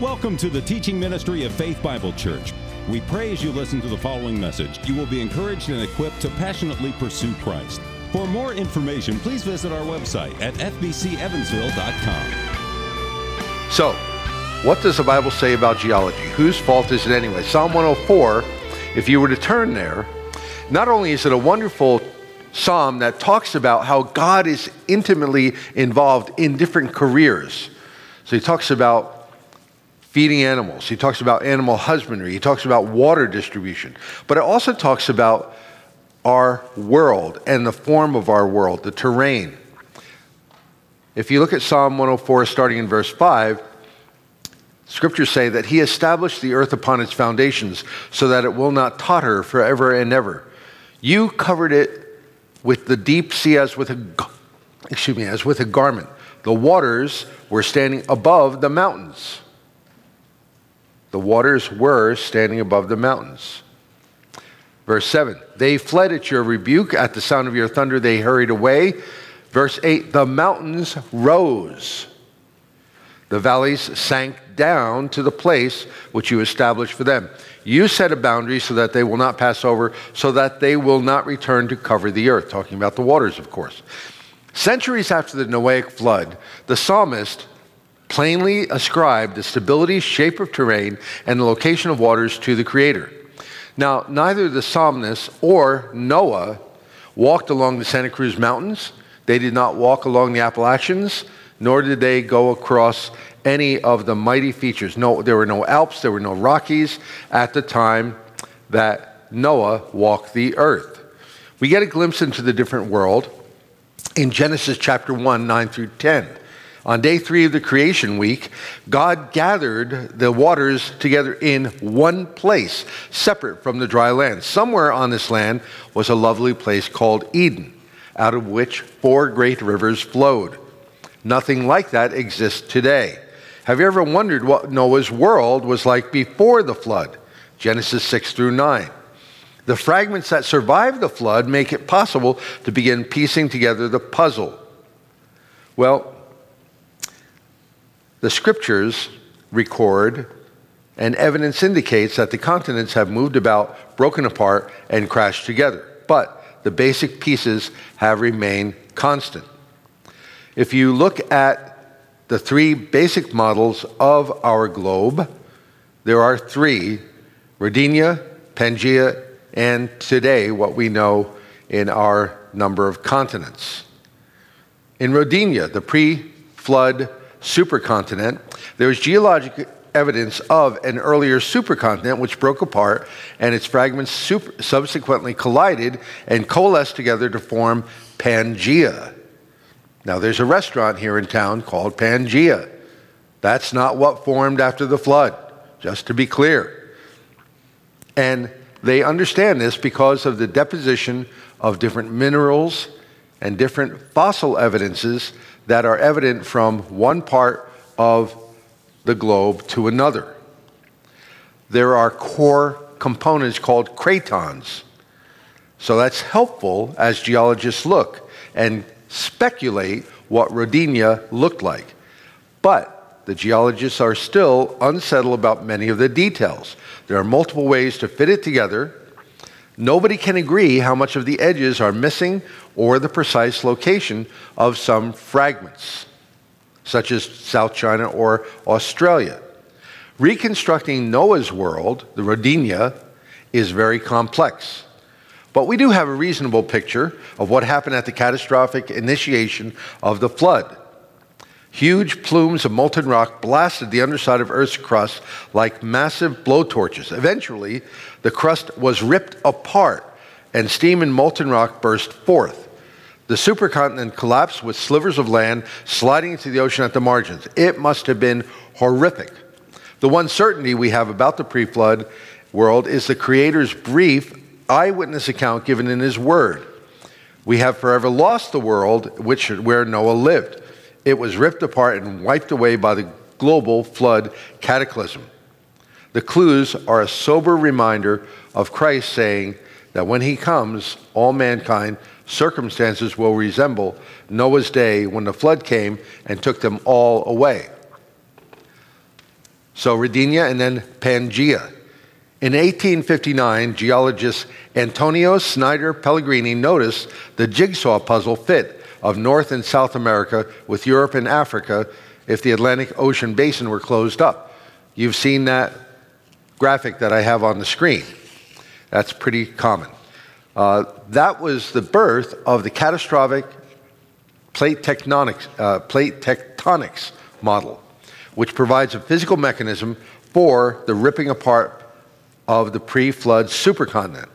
Welcome to the teaching ministry of Faith Bible Church. We pray as you listen to the following message, you will be encouraged and equipped to passionately pursue Christ. For more information, please visit our website at fbcevansville.com. So, what does the Bible say about geology? Whose fault is it anyway? Psalm 104, if you were to turn there, not only is it a wonderful psalm that talks about how God is intimately involved in different careers. So he talks about feeding animals. He talks about animal husbandry. He talks about water distribution. But it also talks about our world and the form of our world, the terrain. If you look at Psalm 104, starting in verse 5, scriptures say that He established the earth upon its foundations so that it will not totter forever and ever. You covered it with the deep sea as with a, excuse me, as with a garment. The waters were standing above the mountains. The waters were standing above the mountains. Verse 7 They fled at your rebuke. At the sound of your thunder, they hurried away. Verse 8 The mountains rose. The valleys sank down to the place which you established for them. You set a boundary so that they will not pass over, so that they will not return to cover the earth. Talking about the waters, of course. Centuries after the Noahic flood, the psalmist plainly ascribed the stability, shape of terrain, and the location of waters to the Creator. Now, neither the psalmist or Noah walked along the Santa Cruz Mountains. They did not walk along the Appalachians, nor did they go across any of the mighty features. No, there were no Alps, there were no Rockies at the time that Noah walked the earth. We get a glimpse into the different world in Genesis chapter 1, 9 through 10. On day three of the creation week, God gathered the waters together in one place, separate from the dry land. Somewhere on this land was a lovely place called Eden, out of which four great rivers flowed. Nothing like that exists today. Have you ever wondered what Noah's world was like before the flood? Genesis 6 through 9. The fragments that survived the flood make it possible to begin piecing together the puzzle. Well, the scriptures record and evidence indicates that the continents have moved about, broken apart, and crashed together. But the basic pieces have remained constant. If you look at the three basic models of our globe, there are three Rodinia, Pangea, and today what we know in our number of continents. In Rodinia, the pre flood supercontinent, there is geologic evidence of an earlier supercontinent which broke apart and its fragments super, subsequently collided and coalesced together to form Pangea. Now, there's a restaurant here in town called Pangea. That's not what formed after the flood, just to be clear. And they understand this because of the deposition of different minerals and different fossil evidences that are evident from one part of the globe to another. There are core components called cratons. So that's helpful as geologists look and speculate what Rodinia looked like. But the geologists are still unsettled about many of the details. There are multiple ways to fit it together. Nobody can agree how much of the edges are missing or the precise location of some fragments, such as South China or Australia. Reconstructing Noah's world, the Rodinia, is very complex. But we do have a reasonable picture of what happened at the catastrophic initiation of the flood. Huge plumes of molten rock blasted the underside of Earth's crust like massive blowtorches. Eventually, the crust was ripped apart and steam and molten rock burst forth. The supercontinent collapsed with slivers of land sliding into the ocean at the margins. It must have been horrific. The one certainty we have about the pre flood world is the Creator's brief eyewitness account given in his word. We have forever lost the world which, where Noah lived. It was ripped apart and wiped away by the global flood cataclysm. The clues are a sober reminder of Christ saying that when he comes, all mankind, circumstances will resemble Noah's day when the flood came and took them all away. So Rodinia and then Pangea. In 1859, geologist Antonio Snider Pellegrini noticed the jigsaw puzzle fit of North and South America with Europe and Africa if the Atlantic Ocean basin were closed up. You've seen that graphic that I have on the screen. That's pretty common. Uh, that was the birth of the catastrophic plate tectonics, uh, plate tectonics model, which provides a physical mechanism for the ripping apart of the pre flood supercontinent.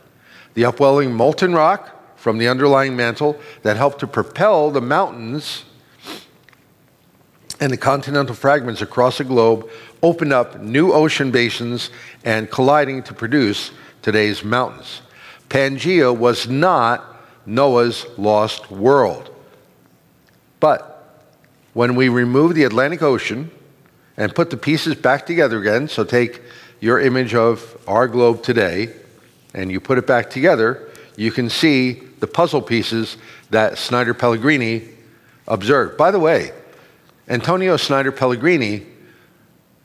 The upwelling molten rock from the underlying mantle that helped to propel the mountains and the continental fragments across the globe opened up new ocean basins and colliding to produce today's mountains. Pangea was not Noah's lost world. But when we remove the Atlantic Ocean and put the pieces back together again, so take your image of our globe today and you put it back together, you can see the puzzle pieces that Snider Pellegrini observed. By the way, Antonio Snider Pellegrini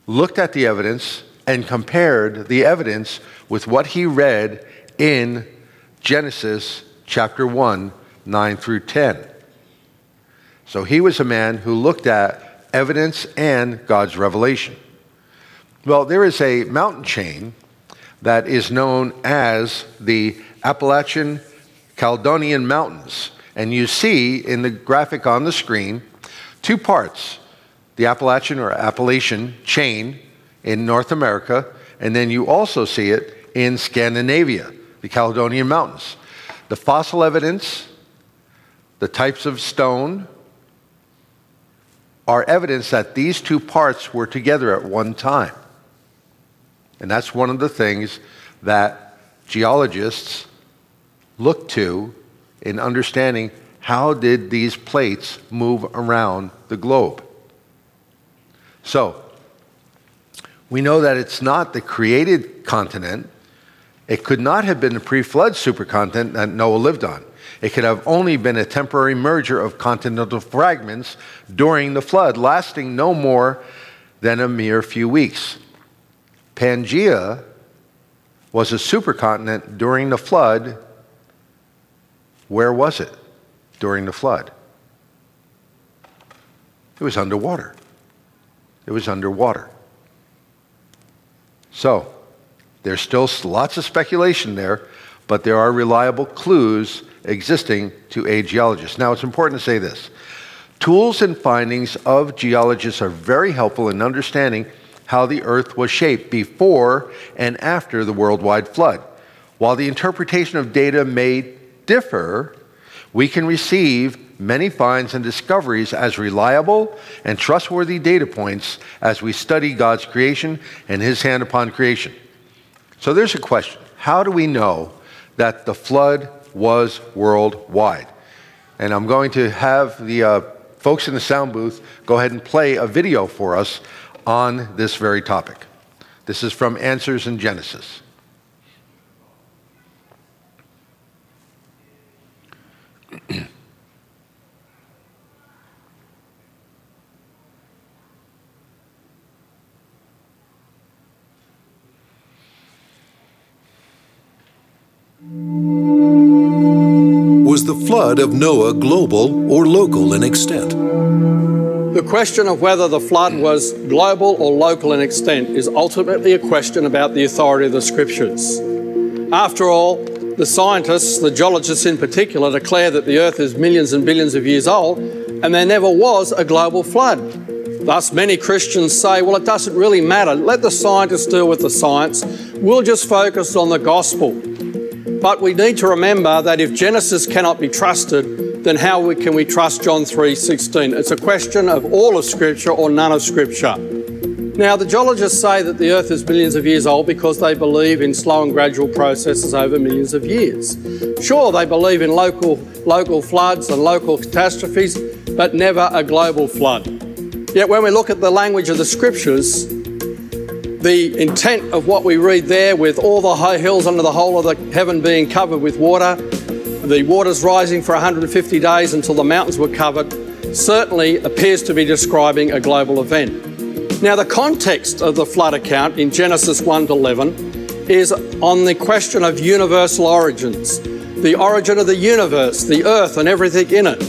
looked at the evidence and compared the evidence with what he read in Genesis chapter 1, 9 through 10. So he was a man who looked at evidence and God's revelation. Well, there is a mountain chain that is known as the Appalachian Caledonian Mountains. And you see in the graphic on the screen two parts the Appalachian or Appalachian chain in North America, and then you also see it in Scandinavia, the Caledonian Mountains. The fossil evidence, the types of stone, are evidence that these two parts were together at one time. And that's one of the things that geologists look to in understanding how did these plates move around the globe. So, we know that it's not the created continent. It could not have been the pre flood supercontinent that Noah lived on. It could have only been a temporary merger of continental fragments during the flood, lasting no more than a mere few weeks. Pangea was a supercontinent during the flood. Where was it during the flood? It was underwater. It was underwater. So, there's still lots of speculation there, but there are reliable clues existing to aid geologists. Now, it's important to say this tools and findings of geologists are very helpful in understanding how the earth was shaped before and after the worldwide flood. While the interpretation of data may differ, we can receive many finds and discoveries as reliable and trustworthy data points as we study God's creation and His hand upon creation. So there's a question How do we know that the flood was worldwide? And I'm going to have the uh, folks in the sound booth go ahead and play a video for us on this very topic. This is from Answers in Genesis. Was the flood of Noah global or local in extent? The question of whether the flood was global or local in extent is ultimately a question about the authority of the scriptures. After all, the scientists, the geologists in particular, declare that the earth is millions and billions of years old and there never was a global flood. Thus, many Christians say, well, it doesn't really matter. Let the scientists deal with the science. We'll just focus on the gospel. But we need to remember that if Genesis cannot be trusted, then how can we trust John 3:16? It's a question of all of Scripture or none of Scripture. Now, the geologists say that the Earth is millions of years old because they believe in slow and gradual processes over millions of years. Sure, they believe in local, local floods and local catastrophes, but never a global flood. Yet, when we look at the language of the Scriptures, the intent of what we read there, with all the high hills under the whole of the heaven being covered with water, the waters rising for 150 days until the mountains were covered certainly appears to be describing a global event. Now, the context of the flood account in Genesis 1 to 11 is on the question of universal origins, the origin of the universe, the earth, and everything in it,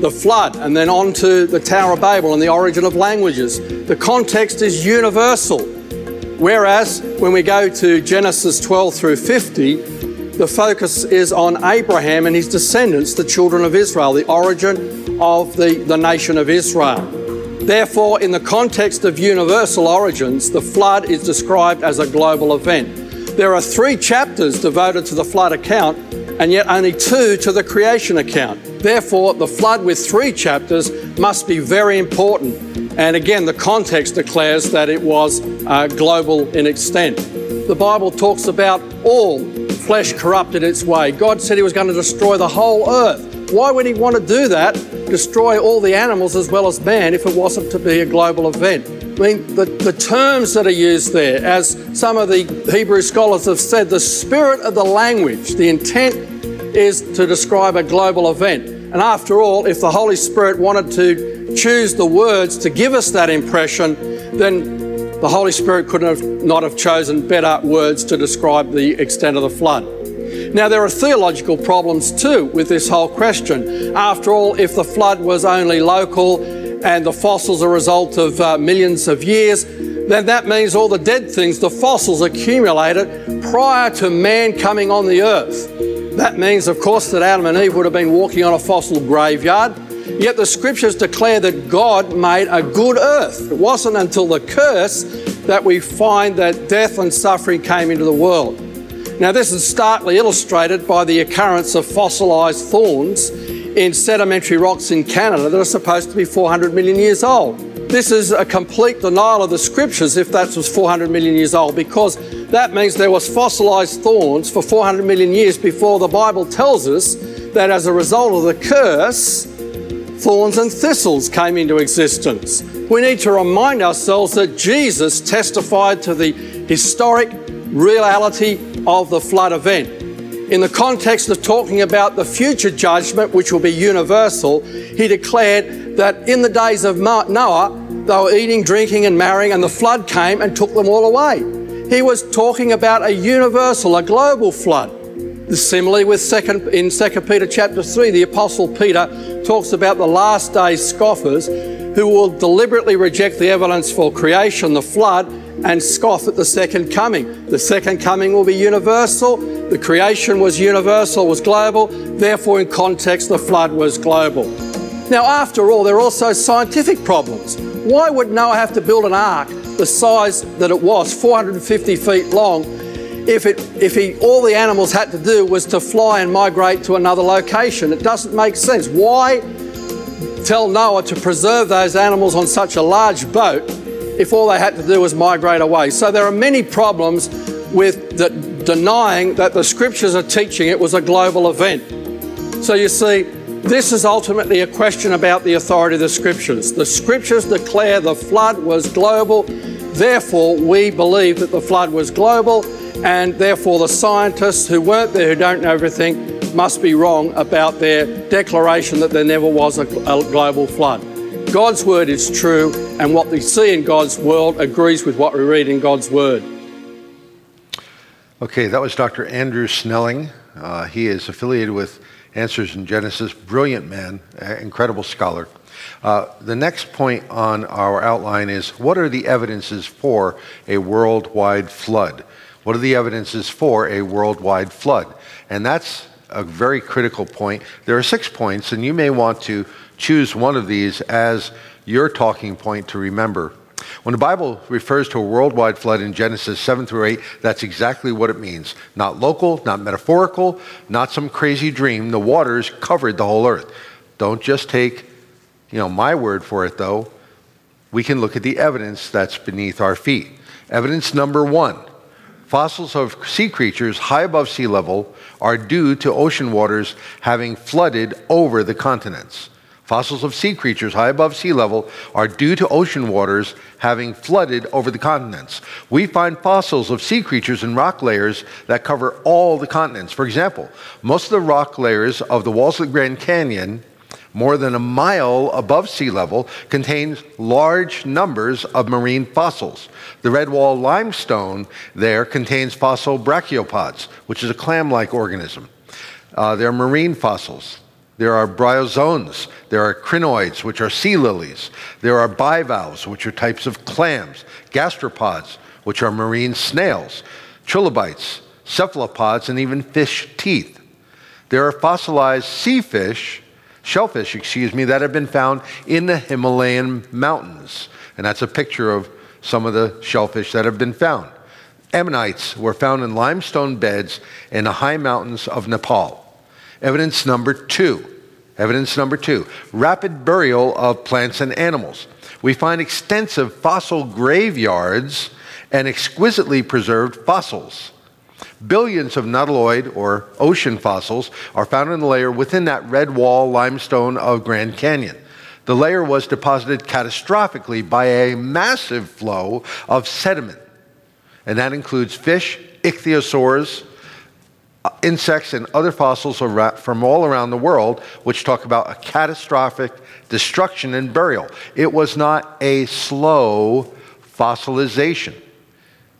the flood, and then on to the Tower of Babel and the origin of languages. The context is universal. Whereas when we go to Genesis 12 through 50, the focus is on Abraham and his descendants, the children of Israel, the origin of the, the nation of Israel. Therefore, in the context of universal origins, the flood is described as a global event. There are three chapters devoted to the flood account, and yet only two to the creation account. Therefore, the flood with three chapters must be very important. And again, the context declares that it was uh, global in extent. The Bible talks about all flesh corrupted its way. God said He was going to destroy the whole earth. Why would He want to do that? Destroy all the animals as well as man if it wasn't to be a global event. I mean, the, the terms that are used there, as some of the Hebrew scholars have said, the spirit of the language, the intent is to describe a global event. And after all, if the Holy Spirit wanted to choose the words to give us that impression, then the Holy Spirit could have not have chosen better words to describe the extent of the flood. Now, there are theological problems too with this whole question. After all, if the flood was only local and the fossils a result of uh, millions of years, then that means all the dead things, the fossils accumulated prior to man coming on the earth. That means, of course, that Adam and Eve would have been walking on a fossil graveyard Yet the scriptures declare that God made a good earth. It wasn't until the curse that we find that death and suffering came into the world. Now, this is starkly illustrated by the occurrence of fossilised thorns in sedimentary rocks in Canada that are supposed to be 400 million years old. This is a complete denial of the scriptures if that was 400 million years old, because that means there was fossilised thorns for 400 million years before the Bible tells us that as a result of the curse, thorns and thistles came into existence. We need to remind ourselves that Jesus testified to the historic reality of the flood event. In the context of talking about the future judgment, which will be universal, he declared that in the days of Noah, they were eating, drinking, and marrying, and the flood came and took them all away. He was talking about a universal, a global flood. Similarly, with second, in 2 Peter chapter 3, the Apostle Peter talks about the last days scoffers who will deliberately reject the evidence for creation, the flood, and scoff at the second coming. The second coming will be universal. The creation was universal, was global. Therefore, in context, the flood was global. Now, after all, there are also scientific problems. Why would Noah have to build an ark the size that it was, 450 feet long, if, it, if he, all the animals had to do was to fly and migrate to another location. It doesn't make sense. Why tell Noah to preserve those animals on such a large boat if all they had to do was migrate away? So there are many problems with the, denying that the scriptures are teaching it was a global event. So you see, this is ultimately a question about the authority of the scriptures. The scriptures declare the flood was global, therefore, we believe that the flood was global and therefore the scientists who weren't there, who don't know everything, must be wrong about their declaration that there never was a, global flood. God's word is true, and what we see in God's world agrees with what we read in God's word. Okay, that was Dr. Andrew Snelling. Uh, he is affiliated with Answers in Genesis. Brilliant man, incredible scholar. Uh, the next point on our outline is what are the evidences for a worldwide flood? What are the evidences for a worldwide flood? And that's a very critical point. There are six points, and you may want to choose one of these as your talking point to remember. When the Bible refers to a worldwide flood in Genesis 7 through 8, that's exactly what it means. Not local, not metaphorical, not some crazy dream. The waters covered the whole earth. Don't just take, you know, my word for it though. We can look at the evidence that's beneath our feet. Evidence number 1. Fossils of sea creatures high above sea level are due to ocean waters having flooded over the continents. Fossils of sea creatures high above sea level are due to ocean waters having flooded over the continents. We find fossils of sea creatures in rock layers that cover all the continents. For example, most of the rock layers of the walls of the Grand Canyon more than a mile above sea level, contains large numbers of marine fossils. The red wall limestone there contains fossil brachiopods, which is a clam like organism. Uh, they're marine fossils. There are bryozoans. There are crinoids, which are sea lilies. There are bivalves, which are types of clams. Gastropods, which are marine snails. Trilobites, cephalopods, and even fish teeth. There are fossilized sea fish, shellfish, excuse me, that have been found in the Himalayan mountains. And that's a picture of some of the shellfish that have been found. Ammonites were found in limestone beds in the high mountains of Nepal. Evidence number two. Evidence number two rapid burial of plants and animals. We find extensive fossil graveyards and exquisitely preserved fossils. Billions of nautiloid or ocean fossils are found in the layer within that red wall limestone of Grand Canyon. The layer was deposited catastrophically by a massive flow of sediment, and that includes fish, ichthyosaurs, uh, insects and other fossils from all around the world, which talk about a catastrophic destruction and burial. It was not a slow fossilization.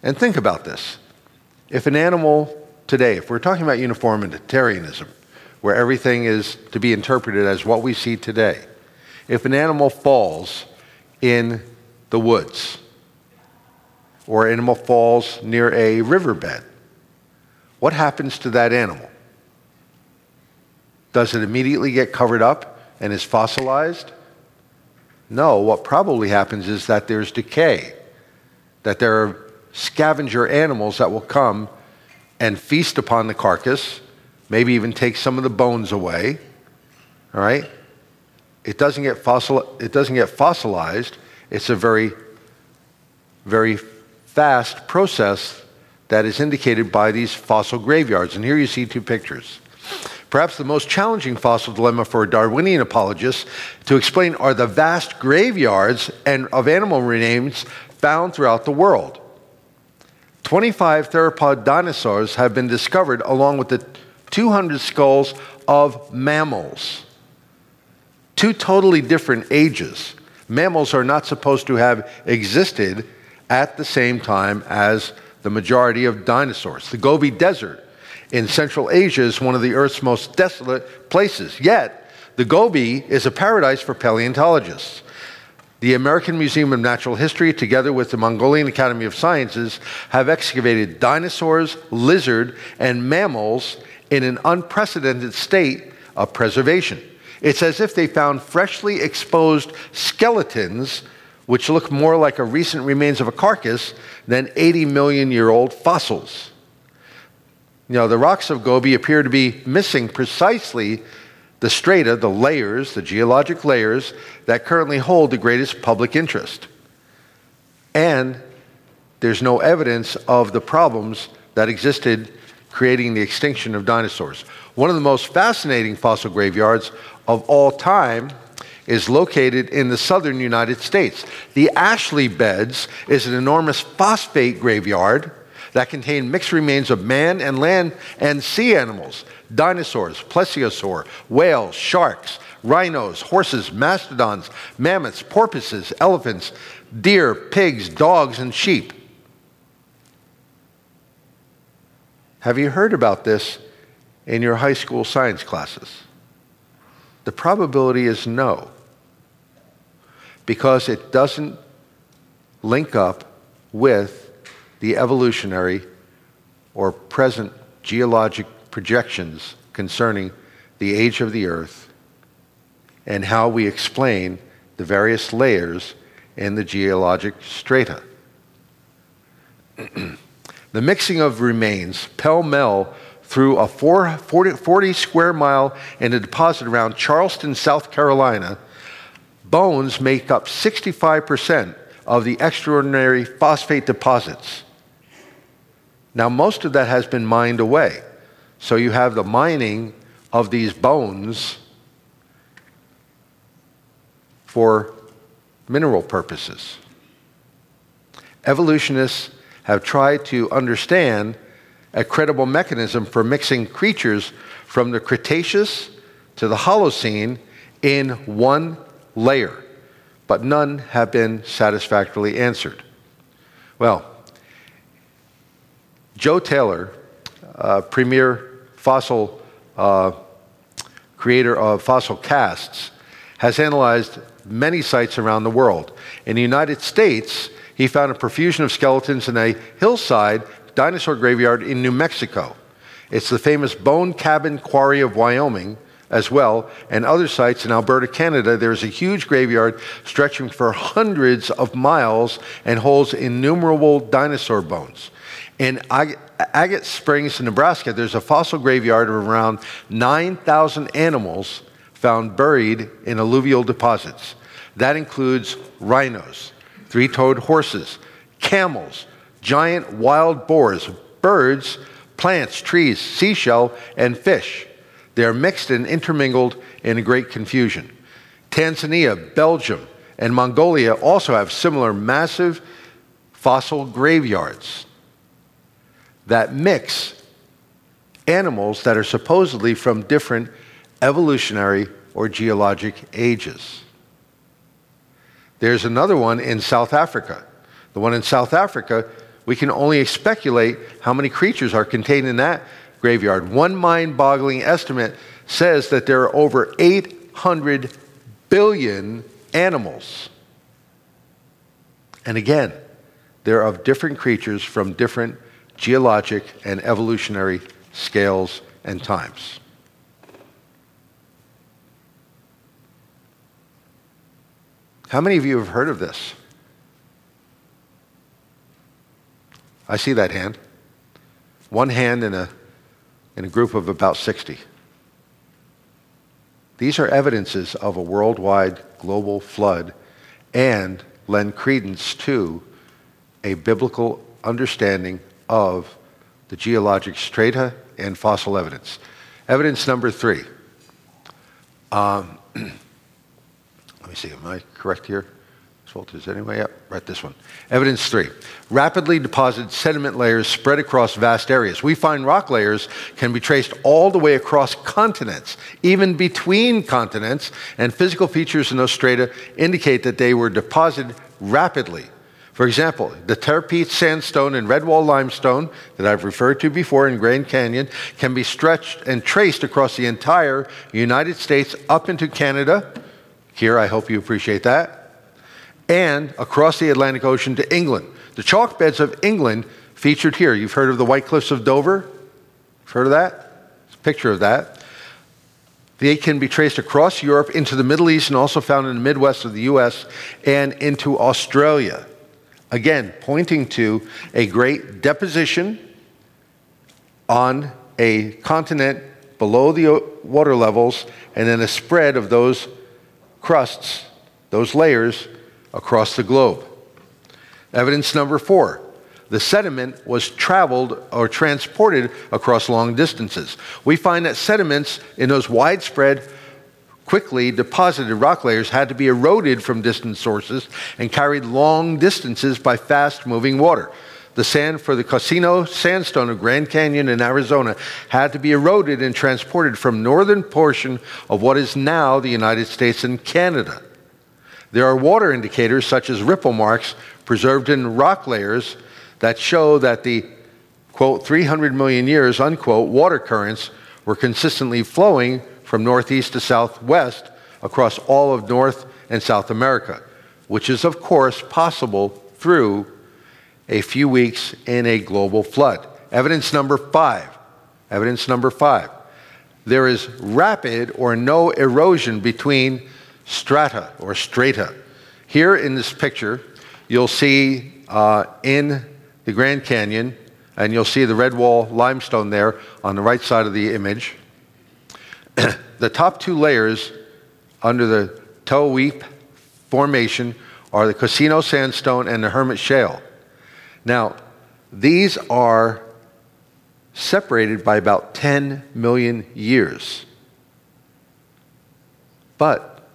And think about this. If an animal today, if we're talking about uniformitarianism, where everything is to be interpreted as what we see today, if an animal falls in the woods, or an animal falls near a riverbed, what happens to that animal? Does it immediately get covered up and is fossilized? No, what probably happens is that there's decay, that there are scavenger animals that will come and feast upon the carcass, maybe even take some of the bones away. All right? It doesn't get fossil it doesn't get fossilized. It's a very very fast process that is indicated by these fossil graveyards. And here you see two pictures. Perhaps the most challenging fossil dilemma for a Darwinian apologist to explain are the vast graveyards and of animal remains found throughout the world. 25 theropod dinosaurs have been discovered along with the 200 skulls of mammals. Two totally different ages. Mammals are not supposed to have existed at the same time as the majority of dinosaurs. The Gobi Desert in Central Asia is one of the Earth's most desolate places. Yet, the Gobi is a paradise for paleontologists. The American Museum of Natural History, together with the Mongolian Academy of Sciences, have excavated dinosaurs, lizard, and mammals in an unprecedented state of preservation. It's as if they found freshly exposed skeletons which look more like a recent remains of a carcass than 80 million year old fossils. You know, the rocks of Gobi appear to be missing precisely the strata, the layers, the geologic layers that currently hold the greatest public interest. And there's no evidence of the problems that existed creating the extinction of dinosaurs. One of the most fascinating fossil graveyards of all time is located in the southern United States. The Ashley Beds is an enormous phosphate graveyard that contained mixed remains of man and land and sea animals, dinosaurs, plesiosaur, whales, sharks, rhinos, horses, mastodons, mammoths, porpoises, elephants, deer, pigs, dogs, and sheep. Have you heard about this in your high school science classes? The probability is no because it doesn't link up with the evolutionary or present geologic projections concerning the age of the earth and how we explain the various layers in the geologic strata. the mixing of remains pell mell through a 40, 40 square mile in a deposit around Charleston, South Carolina, bones make up 65% of the extraordinary phosphate deposits. Now, most of that has been mined away. So you have the mining of these bones for mineral purposes. Evolutionists have tried to understand a credible mechanism for mixing creatures from the Cretaceous to the Holocene in one layer, but none have been satisfactorily answered. Well, Joe Taylor, uh, premier fossil uh, creator of fossil casts, has analyzed many sites around the world. In the United States, he found a profusion of skeletons in a hillside dinosaur graveyard in New Mexico. It's the famous Bone Cabin Quarry of Wyoming as well, and other sites in Alberta, Canada. There's a huge graveyard stretching for hundreds of miles and holds innumerable dinosaur bones. In Agate Springs, Nebraska, there's a fossil graveyard of around 9,000 animals found buried in alluvial deposits. That includes rhinos, three toed horses, camels, giant wild boars, birds, plants, trees, seashell, and fish. They are mixed and intermingled in great confusion. Tanzania, Belgium, and Mongolia also have similar massive fossil graveyards that mix animals that are supposedly from different evolutionary or geologic ages. There's another one in South Africa. The one in South Africa, we can only speculate how many creatures are contained in that graveyard. One mind boggling estimate says that there are over 800 billion animals. And again, they're of different creatures from different geologic and evolutionary scales and times. How many of you have heard of this? I see that hand. One hand in a, in a group of about 60. These are evidences of a worldwide global flood and lend credence to a biblical understanding of the geologic strata and fossil evidence. Evidence number three. Um, let me see, am I correct here? Walters anyway, yep, right this one. Evidence three. Rapidly deposited sediment layers spread across vast areas. We find rock layers can be traced all the way across continents, even between continents, and physical features in those strata indicate that they were deposited rapidly. For example, the Tere sandstone and Redwall limestone that I've referred to before in Grand Canyon can be stretched and traced across the entire United States up into Canada, here, I hope you appreciate that. And across the Atlantic Ocean to England. The chalk beds of England featured here. You've heard of the White Cliffs of Dover? You've heard of that? It's a picture of that. They can be traced across Europe into the Middle East and also found in the Midwest of the US and into Australia. Again, pointing to a great deposition on a continent below the water levels and then a spread of those crusts, those layers, across the globe. Evidence number four the sediment was traveled or transported across long distances. We find that sediments in those widespread, quickly deposited rock layers had to be eroded from distant sources and carried long distances by fast moving water. The sand for the Coconino sandstone of Grand Canyon in Arizona had to be eroded and transported from northern portion of what is now the United States and Canada. There are water indicators such as ripple marks preserved in rock layers that show that the quote 300 million years unquote water currents were consistently flowing from northeast to southwest across all of North and South America, which is of course possible through a few weeks in a global flood. Evidence number five. Evidence number five. There is rapid or no erosion between strata or strata. Here in this picture, you'll see uh, in the Grand Canyon, and you'll see the red wall limestone there on the right side of the image. the top two layers under the Toe Formation are the Coconino Sandstone and the Hermit Shale. Now, these are separated by about 10 million years. But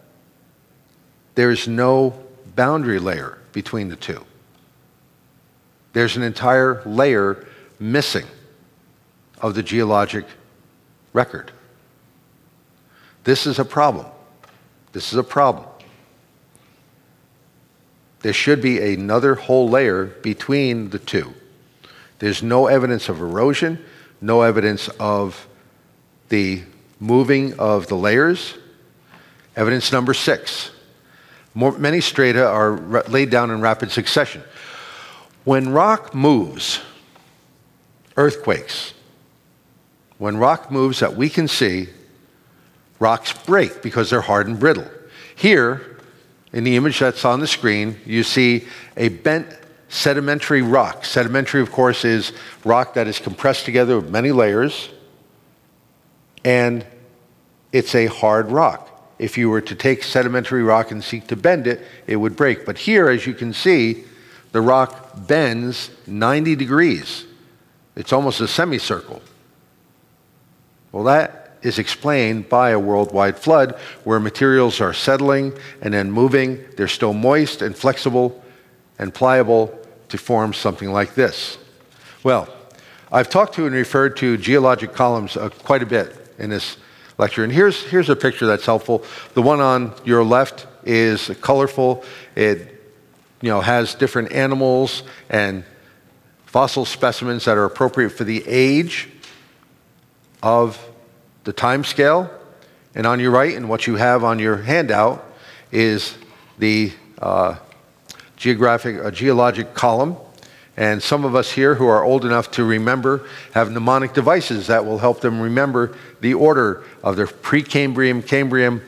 there's no boundary layer between the two. There's an entire layer missing of the geologic record. This is a problem. This is a problem. There should be another whole layer between the two. There's no evidence of erosion, no evidence of the moving of the layers. Evidence number six more, many strata are laid down in rapid succession. When rock moves, earthquakes, when rock moves that we can see, rocks break because they're hard and brittle. Here, in the image that's on the screen, you see a bent sedimentary rock. Sedimentary, of course, is rock that is compressed together with many layers, and it's a hard rock. If you were to take sedimentary rock and seek to bend it, it would break. But here, as you can see, the rock bends 90 degrees. It's almost a semicircle. Well, that is explained by a worldwide flood where materials are settling and then moving. They're still moist and flexible and pliable to form something like this. Well, I've talked to and referred to geologic columns uh, quite a bit in this lecture. And here's, here's a picture that's helpful. The one on your left is colorful. It you know, has different animals and fossil specimens that are appropriate for the age of the time scale. And on your right, and what you have on your handout, is the uh, geographic, uh, geologic column. And some of us here who are old enough to remember have mnemonic devices that will help them remember the order of the Precambrian, Cambrian,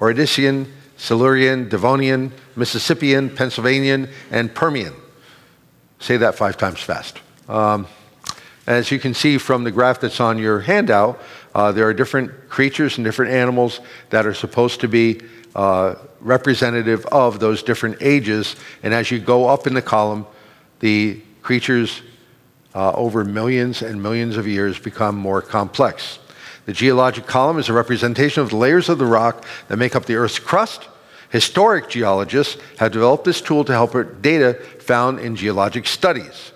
Ordovician, Silurian, Devonian, Mississippian, Pennsylvanian, and Permian. Say that five times fast. Um, as you can see from the graph that's on your handout, uh, there are different creatures and different animals that are supposed to be uh, representative of those different ages. And as you go up in the column, the creatures uh, over millions and millions of years become more complex. The geologic column is a representation of the layers of the rock that make up the Earth's crust Historic geologists have developed this tool to help with data found in geologic studies.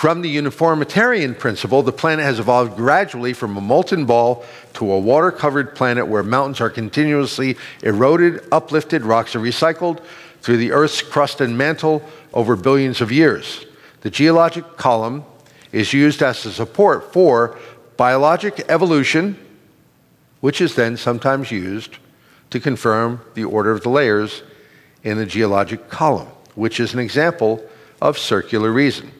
From the uniformitarian principle, the planet has evolved gradually from a molten ball to a water covered planet where mountains are continuously eroded, uplifted, rocks are recycled through the Earth's crust and mantle over billions of years. The geologic column is used as a support for biologic evolution, which is then sometimes used to confirm the order of the layers in the geologic column, which is an example of circular reason.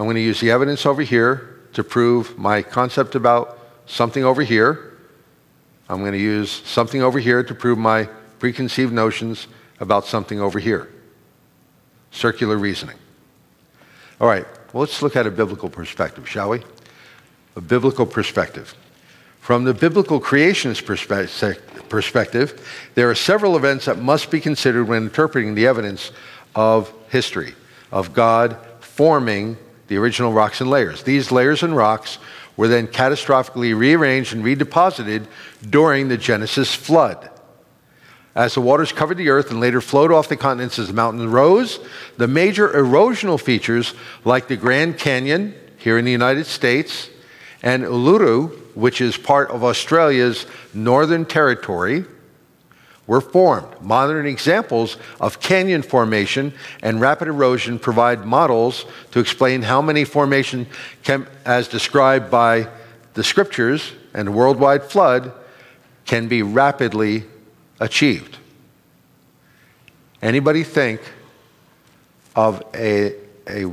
I'm going to use the evidence over here to prove my concept about something over here. I'm going to use something over here to prove my preconceived notions about something over here. Circular reasoning. All right, well, let's look at a biblical perspective, shall we? A biblical perspective. From the biblical creationist perspective, there are several events that must be considered when interpreting the evidence of history, of God forming the original rocks and layers. These layers and rocks were then catastrophically rearranged and redeposited during the Genesis flood. As the waters covered the earth and later flowed off the continents as the mountains rose, the major erosional features like the Grand Canyon here in the United States and Uluru which is part of Australia's Northern Territory, were formed. Modern examples of canyon formation and rapid erosion provide models to explain how many formation, as described by the scriptures and the worldwide flood, can be rapidly achieved. Anybody think of a, a,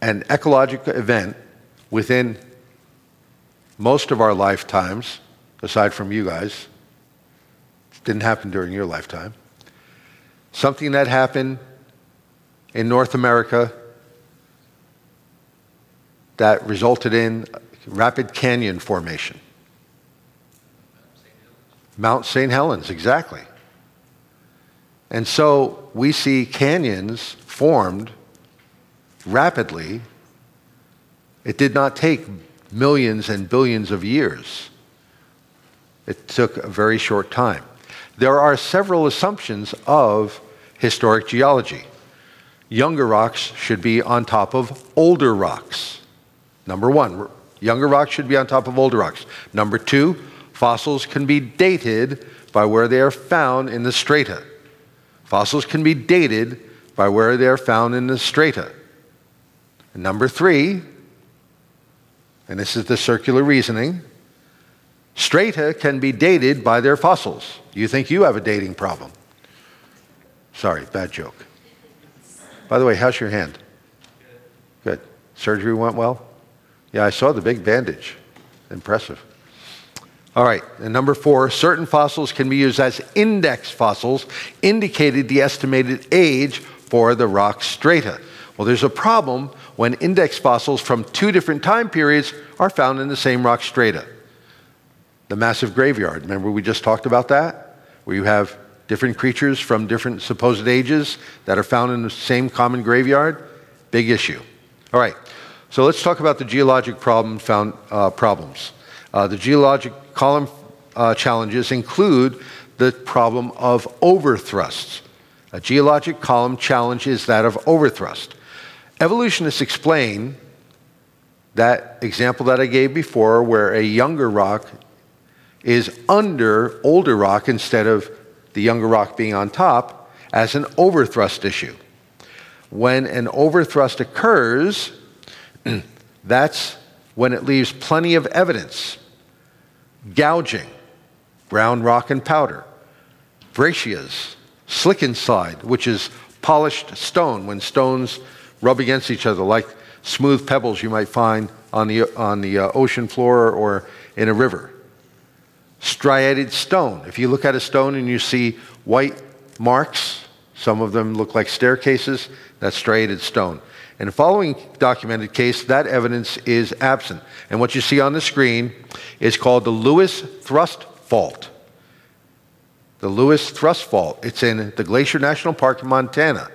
an ecological event within most of our lifetimes, aside from you guys, didn't happen during your lifetime. Something that happened in North America that resulted in rapid canyon formation. Mount St. Helens, exactly. And so we see canyons formed rapidly. It did not take millions and billions of years. It took a very short time. There are several assumptions of historic geology. Younger rocks should be on top of older rocks. Number one, younger rocks should be on top of older rocks. Number two, fossils can be dated by where they are found in the strata. Fossils can be dated by where they are found in the strata. Number three, and this is the circular reasoning, strata can be dated by their fossils. You think you have a dating problem. Sorry, bad joke. By the way, how's your hand? Good. Surgery went well? Yeah, I saw the big bandage. Impressive. All right, and number four, certain fossils can be used as index fossils, indicating the estimated age for the rock strata. Well, there's a problem when index fossils from two different time periods are found in the same rock strata. The massive graveyard, remember we just talked about that? Where you have different creatures from different supposed ages that are found in the same common graveyard? Big issue. All right, so let's talk about the geologic problem found, uh, problems. Uh, the geologic column uh, challenges include the problem of overthrusts. A geologic column challenge is that of overthrust. Evolutionists explain that example that I gave before, where a younger rock is under older rock instead of the younger rock being on top, as an overthrust issue. When an overthrust occurs, that's when it leaves plenty of evidence. Gouging, brown rock and powder, breccias, slickenside, which is polished stone when stones rub against each other, like smooth pebbles you might find on the, on the uh, ocean floor or in a river. Striated stone. If you look at a stone and you see white marks, some of them look like staircases, that's striated stone. In the following documented case, that evidence is absent. And what you see on the screen is called the Lewis Thrust Fault. The Lewis Thrust Fault. It's in the Glacier National Park in Montana.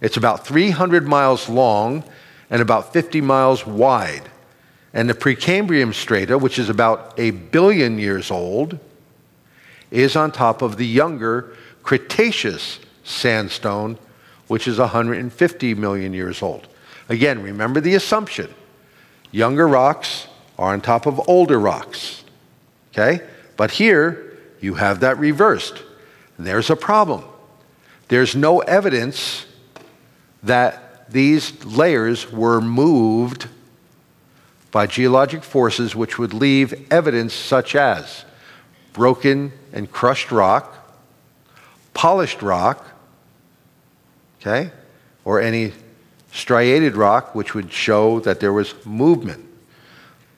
It's about 300 miles long and about 50 miles wide. And the Precambrian strata, which is about a billion years old, is on top of the younger Cretaceous sandstone, which is 150 million years old. Again, remember the assumption younger rocks are on top of older rocks. Okay? But here, you have that reversed. There's a problem. There's no evidence that these layers were moved by geologic forces which would leave evidence such as broken and crushed rock, polished rock, okay, or any striated rock, which would show that there was movement.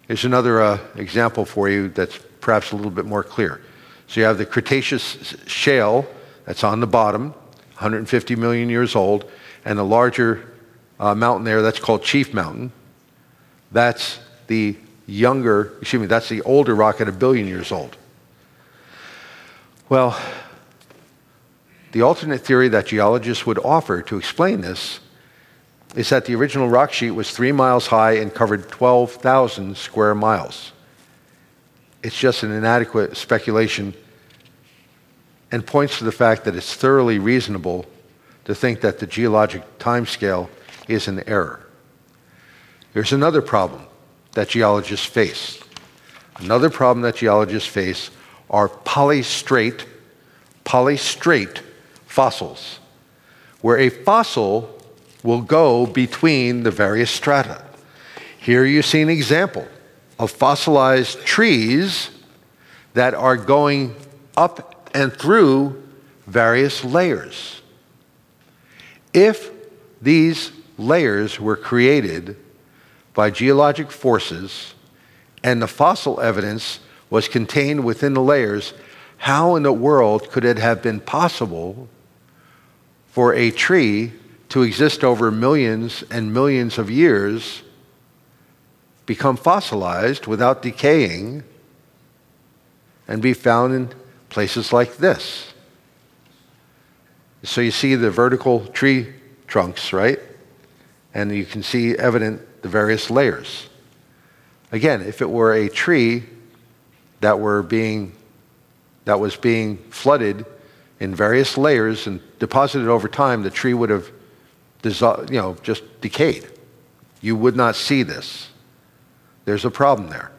Here's another uh, example for you that's perhaps a little bit more clear. So you have the Cretaceous shale that's on the bottom, 150 million years old, and a larger uh, mountain there that's called Chief Mountain. That's the younger, excuse me, that's the older rock at a billion years old. Well, the alternate theory that geologists would offer to explain this is that the original rock sheet was three miles high and covered 12,000 square miles. It's just an inadequate speculation and points to the fact that it's thoroughly reasonable to think that the geologic timescale is an error. There's another problem that geologists face. Another problem that geologists face are polystrate, polystrate fossils, where a fossil will go between the various strata. Here you see an example of fossilized trees that are going up and through various layers. If these layers were created by geologic forces and the fossil evidence was contained within the layers, how in the world could it have been possible for a tree to exist over millions and millions of years, become fossilized without decaying, and be found in places like this? So you see the vertical tree trunks, right? And you can see evident the various layers. Again, if it were a tree that were being that was being flooded in various layers and deposited over time, the tree would have dissolved, you know, just decayed. You would not see this. There's a problem there.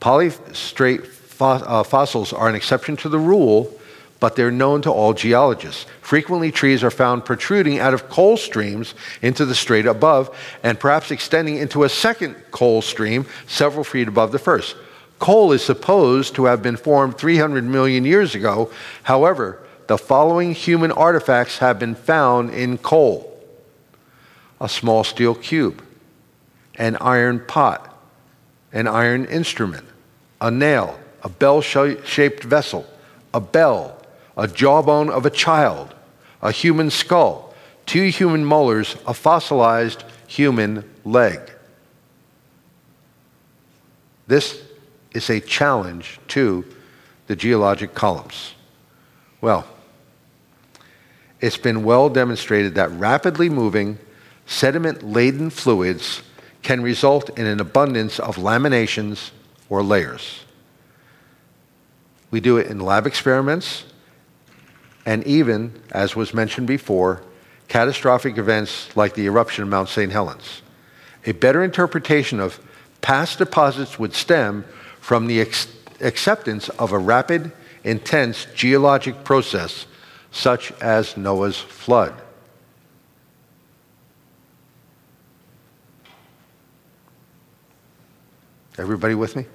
Polystrate uh, fossils are an exception to the rule, but they're known to all geologists. Frequently, trees are found protruding out of coal seams into the strait above, and perhaps extending into a second coal stream several feet above the first. Coal is supposed to have been formed 300 million years ago. However, the following human artifacts have been found in coal a small steel cube, an iron pot, an iron instrument, a nail, a bell shaped vessel, a bell, a jawbone of a child, a human skull, two human molars, a fossilized human leg. This is a challenge to the geologic columns. Well, it's been well demonstrated that rapidly moving, sediment laden fluids can result in an abundance of laminations or layers. We do it in lab experiments, and even, as was mentioned before, catastrophic events like the eruption of Mount St. Helens. A better interpretation of past deposits would stem from the ex- acceptance of a rapid, intense geologic process such as Noah's flood. Everybody with me?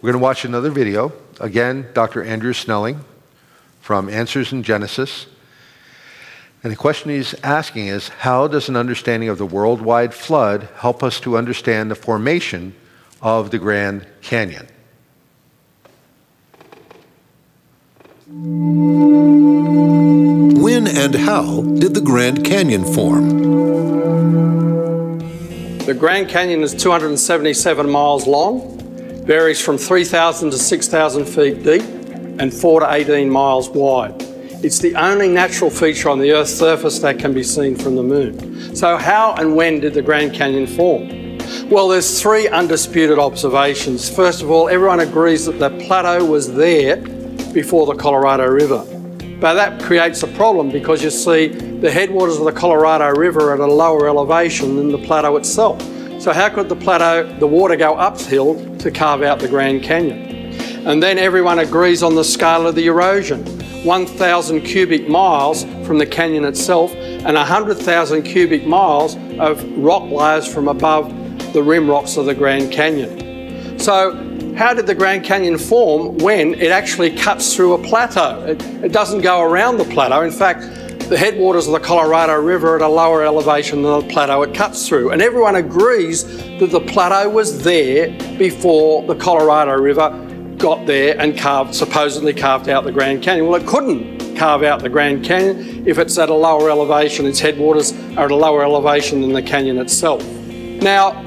We're going to watch another video. Again, Dr. Andrew Snelling from Answers in Genesis. And the question he's asking is how does an understanding of the worldwide flood help us to understand the formation of the Grand Canyon? When and how did the Grand Canyon form? The Grand Canyon is 277 miles long, varies from 3,000 to 6,000 feet deep, and 4 to 18 miles wide. It's the only natural feature on the Earth's surface that can be seen from the moon. So, how and when did the Grand Canyon form? Well, there's three undisputed observations. First of all, everyone agrees that the plateau was there before the Colorado River. But that creates a problem because you see, the headwaters of the Colorado River are at a lower elevation than the plateau itself. So, how could the plateau, the water go uphill to carve out the Grand Canyon? And then everyone agrees on the scale of the erosion 1,000 cubic miles from the canyon itself and 100,000 cubic miles of rock layers from above the rim rocks of the Grand Canyon. So, how did the Grand Canyon form when it actually cuts through a plateau? It, it doesn't go around the plateau. In fact, the headwaters of the Colorado River are at a lower elevation than the plateau it cuts through. And everyone agrees that the plateau was there before the Colorado River got there and carved, supposedly carved out the Grand Canyon. Well, it couldn't carve out the Grand Canyon if it's at a lower elevation, its headwaters are at a lower elevation than the canyon itself. Now,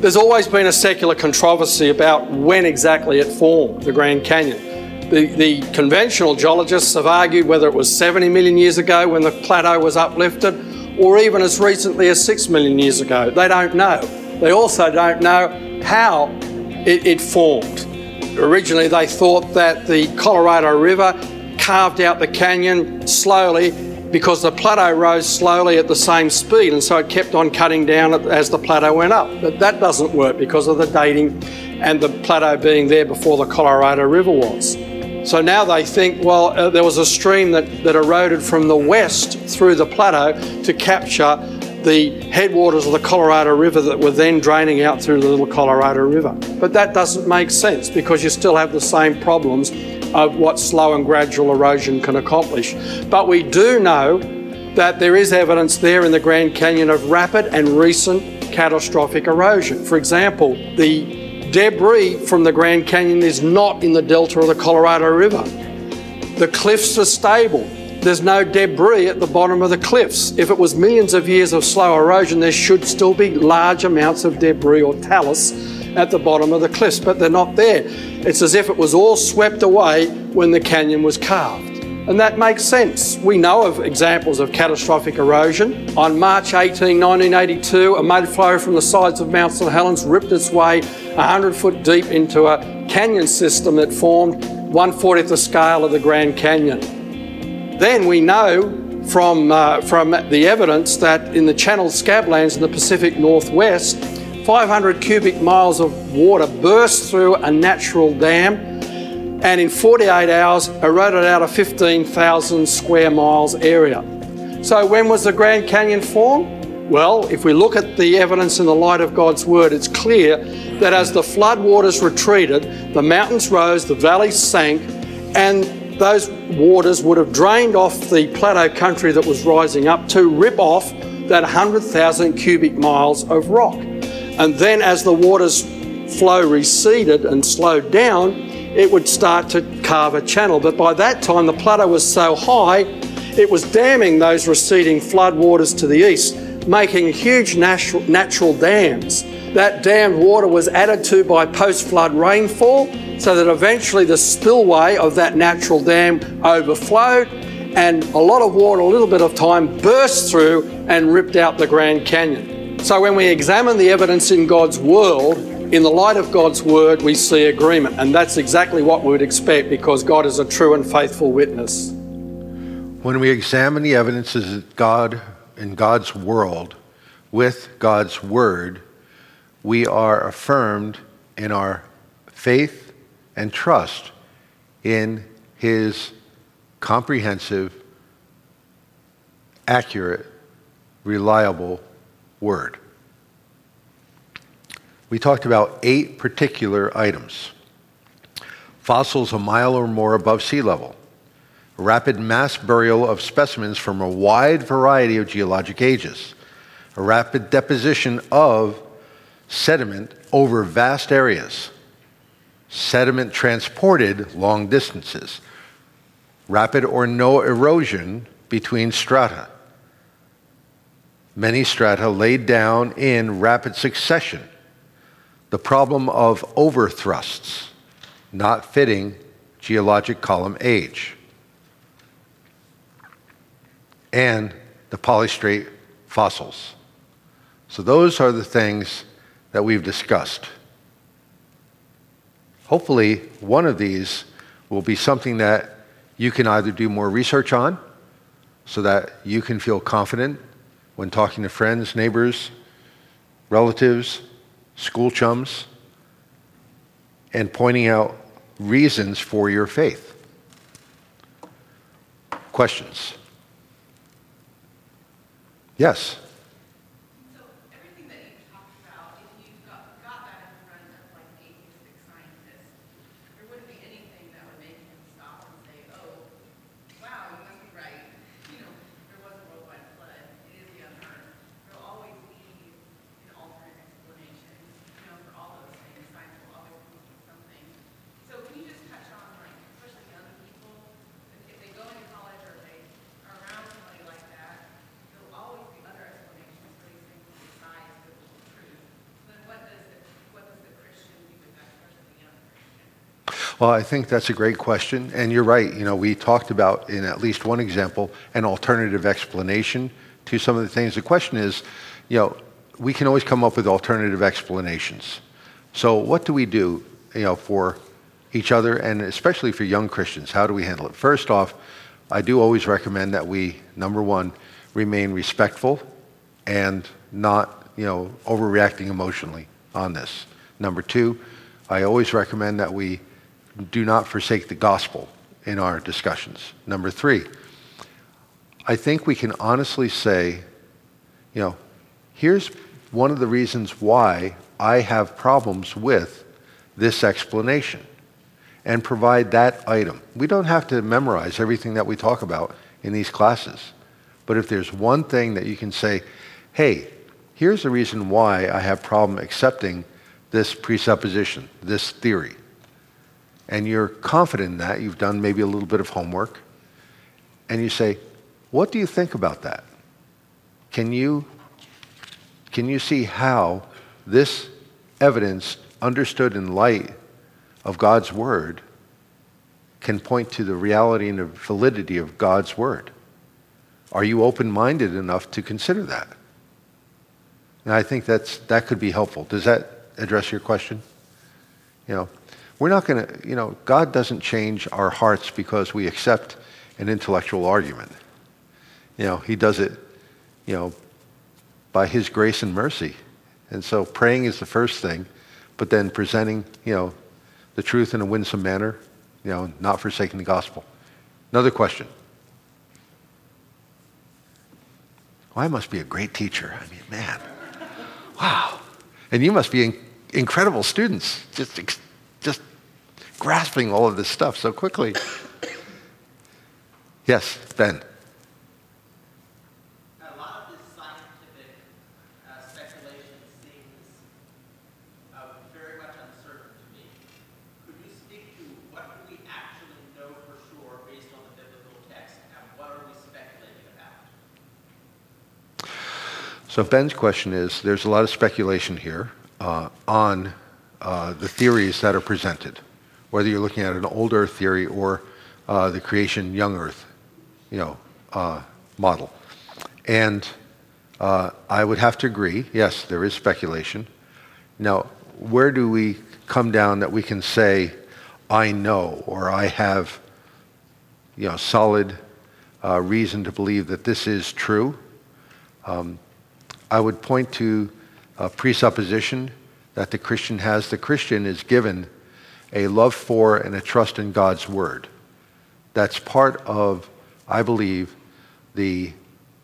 there's always been a secular controversy about when exactly it formed, the Grand Canyon. The, the, conventional geologists have argued whether it was 70 million years ago when the plateau was uplifted, or even as recently as 6 million years ago. They don't know. They also don't know how it, it formed. Originally, they thought that the Colorado River carved out the canyon slowly because the plateau rose slowly at the same speed, and so it kept on cutting down as the plateau went up. But that doesn't work because of the dating and the plateau being there before the Colorado River was. So now they think, well, uh, there was a stream that, that eroded from the west through the plateau to capture the headwaters of the Colorado River that were then draining out through the little Colorado River. But that doesn't make sense because you still have the same problems of what slow and gradual erosion can accomplish. But we do know that there is evidence there in the Grand Canyon of rapid and recent catastrophic erosion. For example, the debris from the Grand Canyon is not in the delta of the Colorado River. The cliffs are stable. There's no debris at the bottom of the cliffs. If it was millions of years of slow erosion, there should still be large amounts of debris or talus at the bottom of the cliffs, but they're not there. It's as if it was all swept away when the canyon was carved. And that makes sense. We know of examples of catastrophic erosion. On March 18, 1982, a mud flow from the sides of Mount St Helens ripped its way 100 foot deep into a canyon system that formed 140th the scale of the Grand Canyon. Then we know from, uh, from the evidence that in the Channel Scablands in the Pacific Northwest, 500 cubic miles of water burst through a natural dam and in 48 hours eroded out a 15,000 square miles area. So, when was the Grand Canyon formed? Well, if we look at the evidence in the light of God's Word, it's clear that as the flood waters retreated, the mountains rose, the valleys sank, and those waters would have drained off the plateau country that was rising up to rip off that 100,000 cubic miles of rock. And then, as the waters flow receded and slowed down, it would start to carve a channel. But by that time, the plateau was so high, it was damming those receding flood waters to the east, making huge natural, natural dams. That dammed water was added to by post flood rainfall, so that eventually the spillway of that natural dam overflowed and a lot of water, a little bit of time, burst through and ripped out the Grand Canyon. So when we examine the evidence in God's world, in the light of God's word, we see agreement. And that's exactly what we would expect because God is a true and faithful witness. When we examine the evidences of God in God's world with God's word, we are affirmed in our faith and trust in his comprehensive, accurate, reliable word. We talked about eight particular items. Fossils a mile or more above sea level, rapid mass burial of specimens from a wide variety of geologic ages, a rapid deposition of sediment over vast areas, sediment transported long distances, rapid or no erosion between strata. Many strata laid down in rapid succession. The problem of overthrusts, not fitting geologic column age. And the polystrate fossils. So, those are the things that we've discussed. Hopefully, one of these will be something that you can either do more research on so that you can feel confident when talking to friends, neighbors, relatives, school chums, and pointing out reasons for your faith. Questions? Yes. Well, I think that's a great question. And you're right. You know, we talked about, in at least one example, an alternative explanation to some of the things. The question is, you know, we can always come up with alternative explanations. So, what do we do, you know, for each other and especially for young Christians? How do we handle it? First off, I do always recommend that we, number one, remain respectful and not, you know, overreacting emotionally on this. Number two, I always recommend that we do not forsake the gospel in our discussions. Number three, I think we can honestly say, you know, here's one of the reasons why I have problems with this explanation and provide that item. We don't have to memorize everything that we talk about in these classes. But if there's one thing that you can say, hey, here's the reason why I have problem accepting this presupposition, this theory and you're confident in that, you've done maybe a little bit of homework, and you say, What do you think about that? Can you, can you see how this evidence, understood in light of God's Word, can point to the reality and the validity of God's Word? Are you open minded enough to consider that? And I think that's, that could be helpful. Does that address your question? You know, we're not going to, you know, God doesn't change our hearts because we accept an intellectual argument. You know, He does it, you know, by His grace and mercy And so praying is the first thing, but then presenting, you know, the truth in a winsome manner, you know, not forsaking the gospel. Another question. Well, I must be a great teacher. I mean, man, wow. And you must be in, incredible students, just, just grasping all of this stuff so quickly. Yes, Ben. So Ben's question is, there's a lot of speculation here uh, on uh, the theories that are presented, whether you're looking at an old Earth theory or uh, the creation young Earth, you know, uh, model. And uh, I would have to agree, yes, there is speculation. Now, where do we come down that we can say, I know, or I have, you know, solid uh, reason to believe that this is true? Um, I would point to a presupposition that the Christian has. The Christian is given a love for and a trust in God's Word. That's part of, I believe, the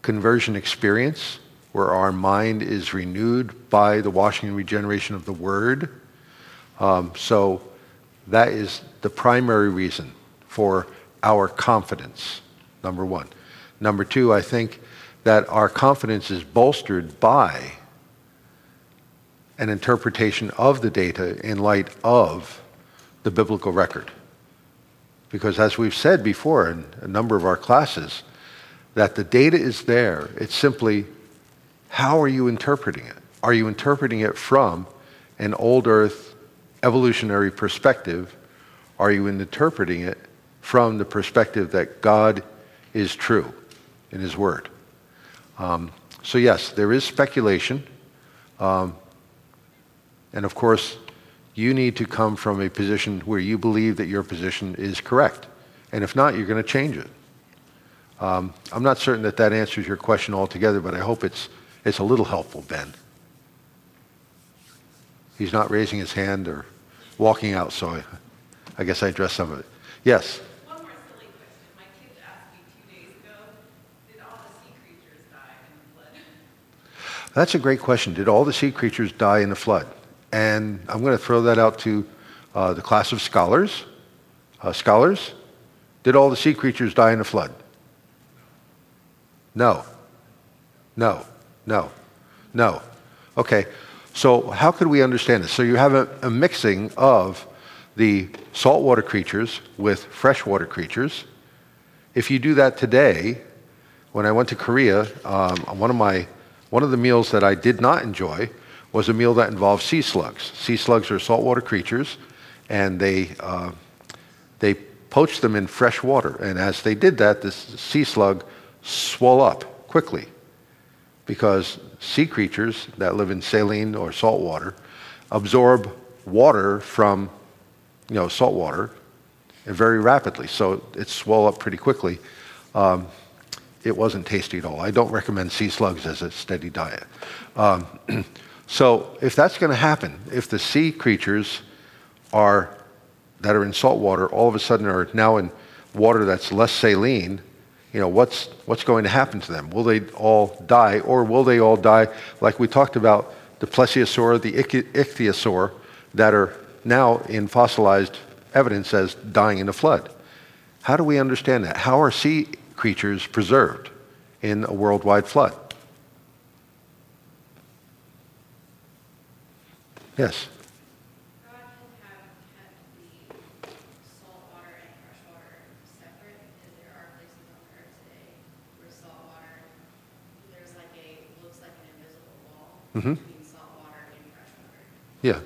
conversion experience where our mind is renewed by the washing and regeneration of the Word. Um, so that is the primary reason for our confidence, number one. Number two, I think that our confidence is bolstered by an interpretation of the data in light of the biblical record. Because as we've said before in a number of our classes, that the data is there. It's simply how are you interpreting it? Are you interpreting it from an old earth evolutionary perspective? Are you interpreting it from the perspective that God is true in his word? Um, so, yes, there is speculation. Um, and of course, you need to come from a position where you believe that your position is correct. And if not, you're going to change it. Um, I'm not certain that that answers your question altogether, but I hope it's, it's a little helpful, Ben. He's not raising his hand or walking out, so I, I guess I addressed some of it. Yes? That's a great question. Did all the sea creatures die in the flood? And I'm going to throw that out to uh, the class of scholars. Uh, scholars, did all the sea creatures die in the flood? No. No. No. No. Okay. So how could we understand this? So you have a, a mixing of the saltwater creatures with freshwater creatures. If you do that today, when I went to Korea, um, one of my one of the meals that I did not enjoy was a meal that involved sea slugs. Sea slugs are saltwater creatures, and they, uh, they poached them in fresh water. And as they did that, this sea slug swelled up quickly because sea creatures that live in saline or salt water absorb water from you know, salt water very rapidly. So it swelled up pretty quickly. Um, it wasn't tasty at all. I don't recommend sea slugs as a steady diet. Um, so if that's going to happen, if the sea creatures are that are in salt water all of a sudden are now in water that's less saline, you know, what's, what's going to happen to them? Will they all die, or will they all die like we talked about the plesiosaur, the ichthyosaur, that are now in fossilized evidence as dying in a flood? How do we understand that? How are sea creatures preserved in a worldwide flood. Yes? Mm-hmm. Yeah.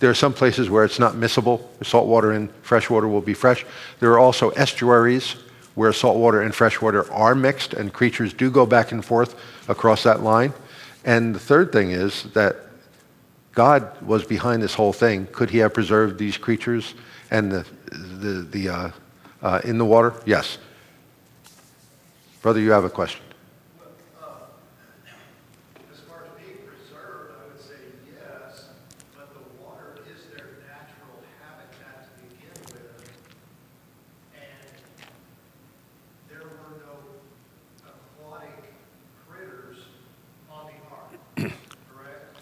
There are some places where it's not miscible. Salt water and fresh water will be fresh. There are also estuaries where saltwater and fresh water are mixed and creatures do go back and forth across that line. And the third thing is that God was behind this whole thing. Could he have preserved these creatures and the, the, the, uh, uh, in the water? Yes. Brother, you have a question. Uh, as far as being preserved, I would say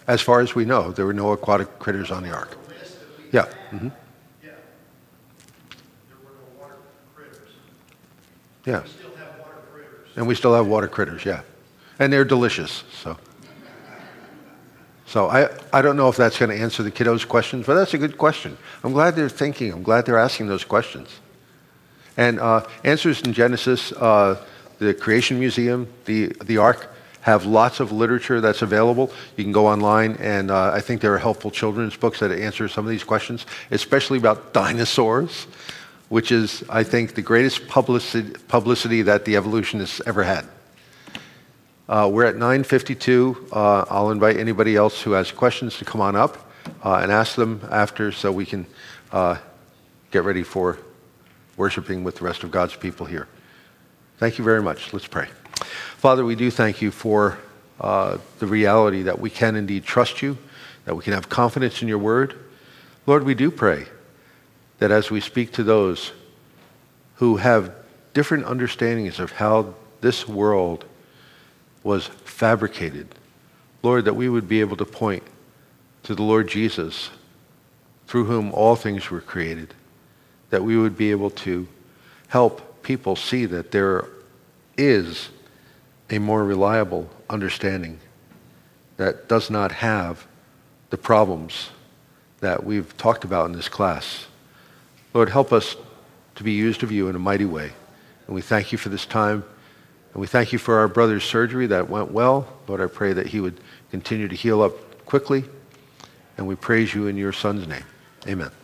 As far as we know, there were no aquatic critters on the ark. Yeah. Mm-hmm. Yeah. And we still have water critters, yeah. And they're delicious, so. So I, I don't know if that's going to answer the kiddos' questions, but that's a good question. I'm glad they're thinking. I'm glad they're asking those questions. And uh, Answers in Genesis, uh, the Creation Museum, the, the Ark, have lots of literature that's available. You can go online, and uh, I think there are helpful children's books that answer some of these questions, especially about dinosaurs, which is, I think, the greatest publicity, publicity that the evolutionists ever had. Uh, we're at 9:52. Uh, I'll invite anybody else who has questions to come on up uh, and ask them after, so we can uh, get ready for worshiping with the rest of God's people here. Thank you very much. Let's pray. Father, we do thank you for uh, the reality that we can indeed trust you, that we can have confidence in your word. Lord, we do pray that as we speak to those who have different understandings of how this world was fabricated. Lord, that we would be able to point to the Lord Jesus, through whom all things were created, that we would be able to help people see that there is a more reliable understanding that does not have the problems that we've talked about in this class. Lord, help us to be used of you in a mighty way. And we thank you for this time. And we thank you for our brother's surgery that went well. Lord, I pray that he would continue to heal up quickly. And we praise you in your son's name. Amen.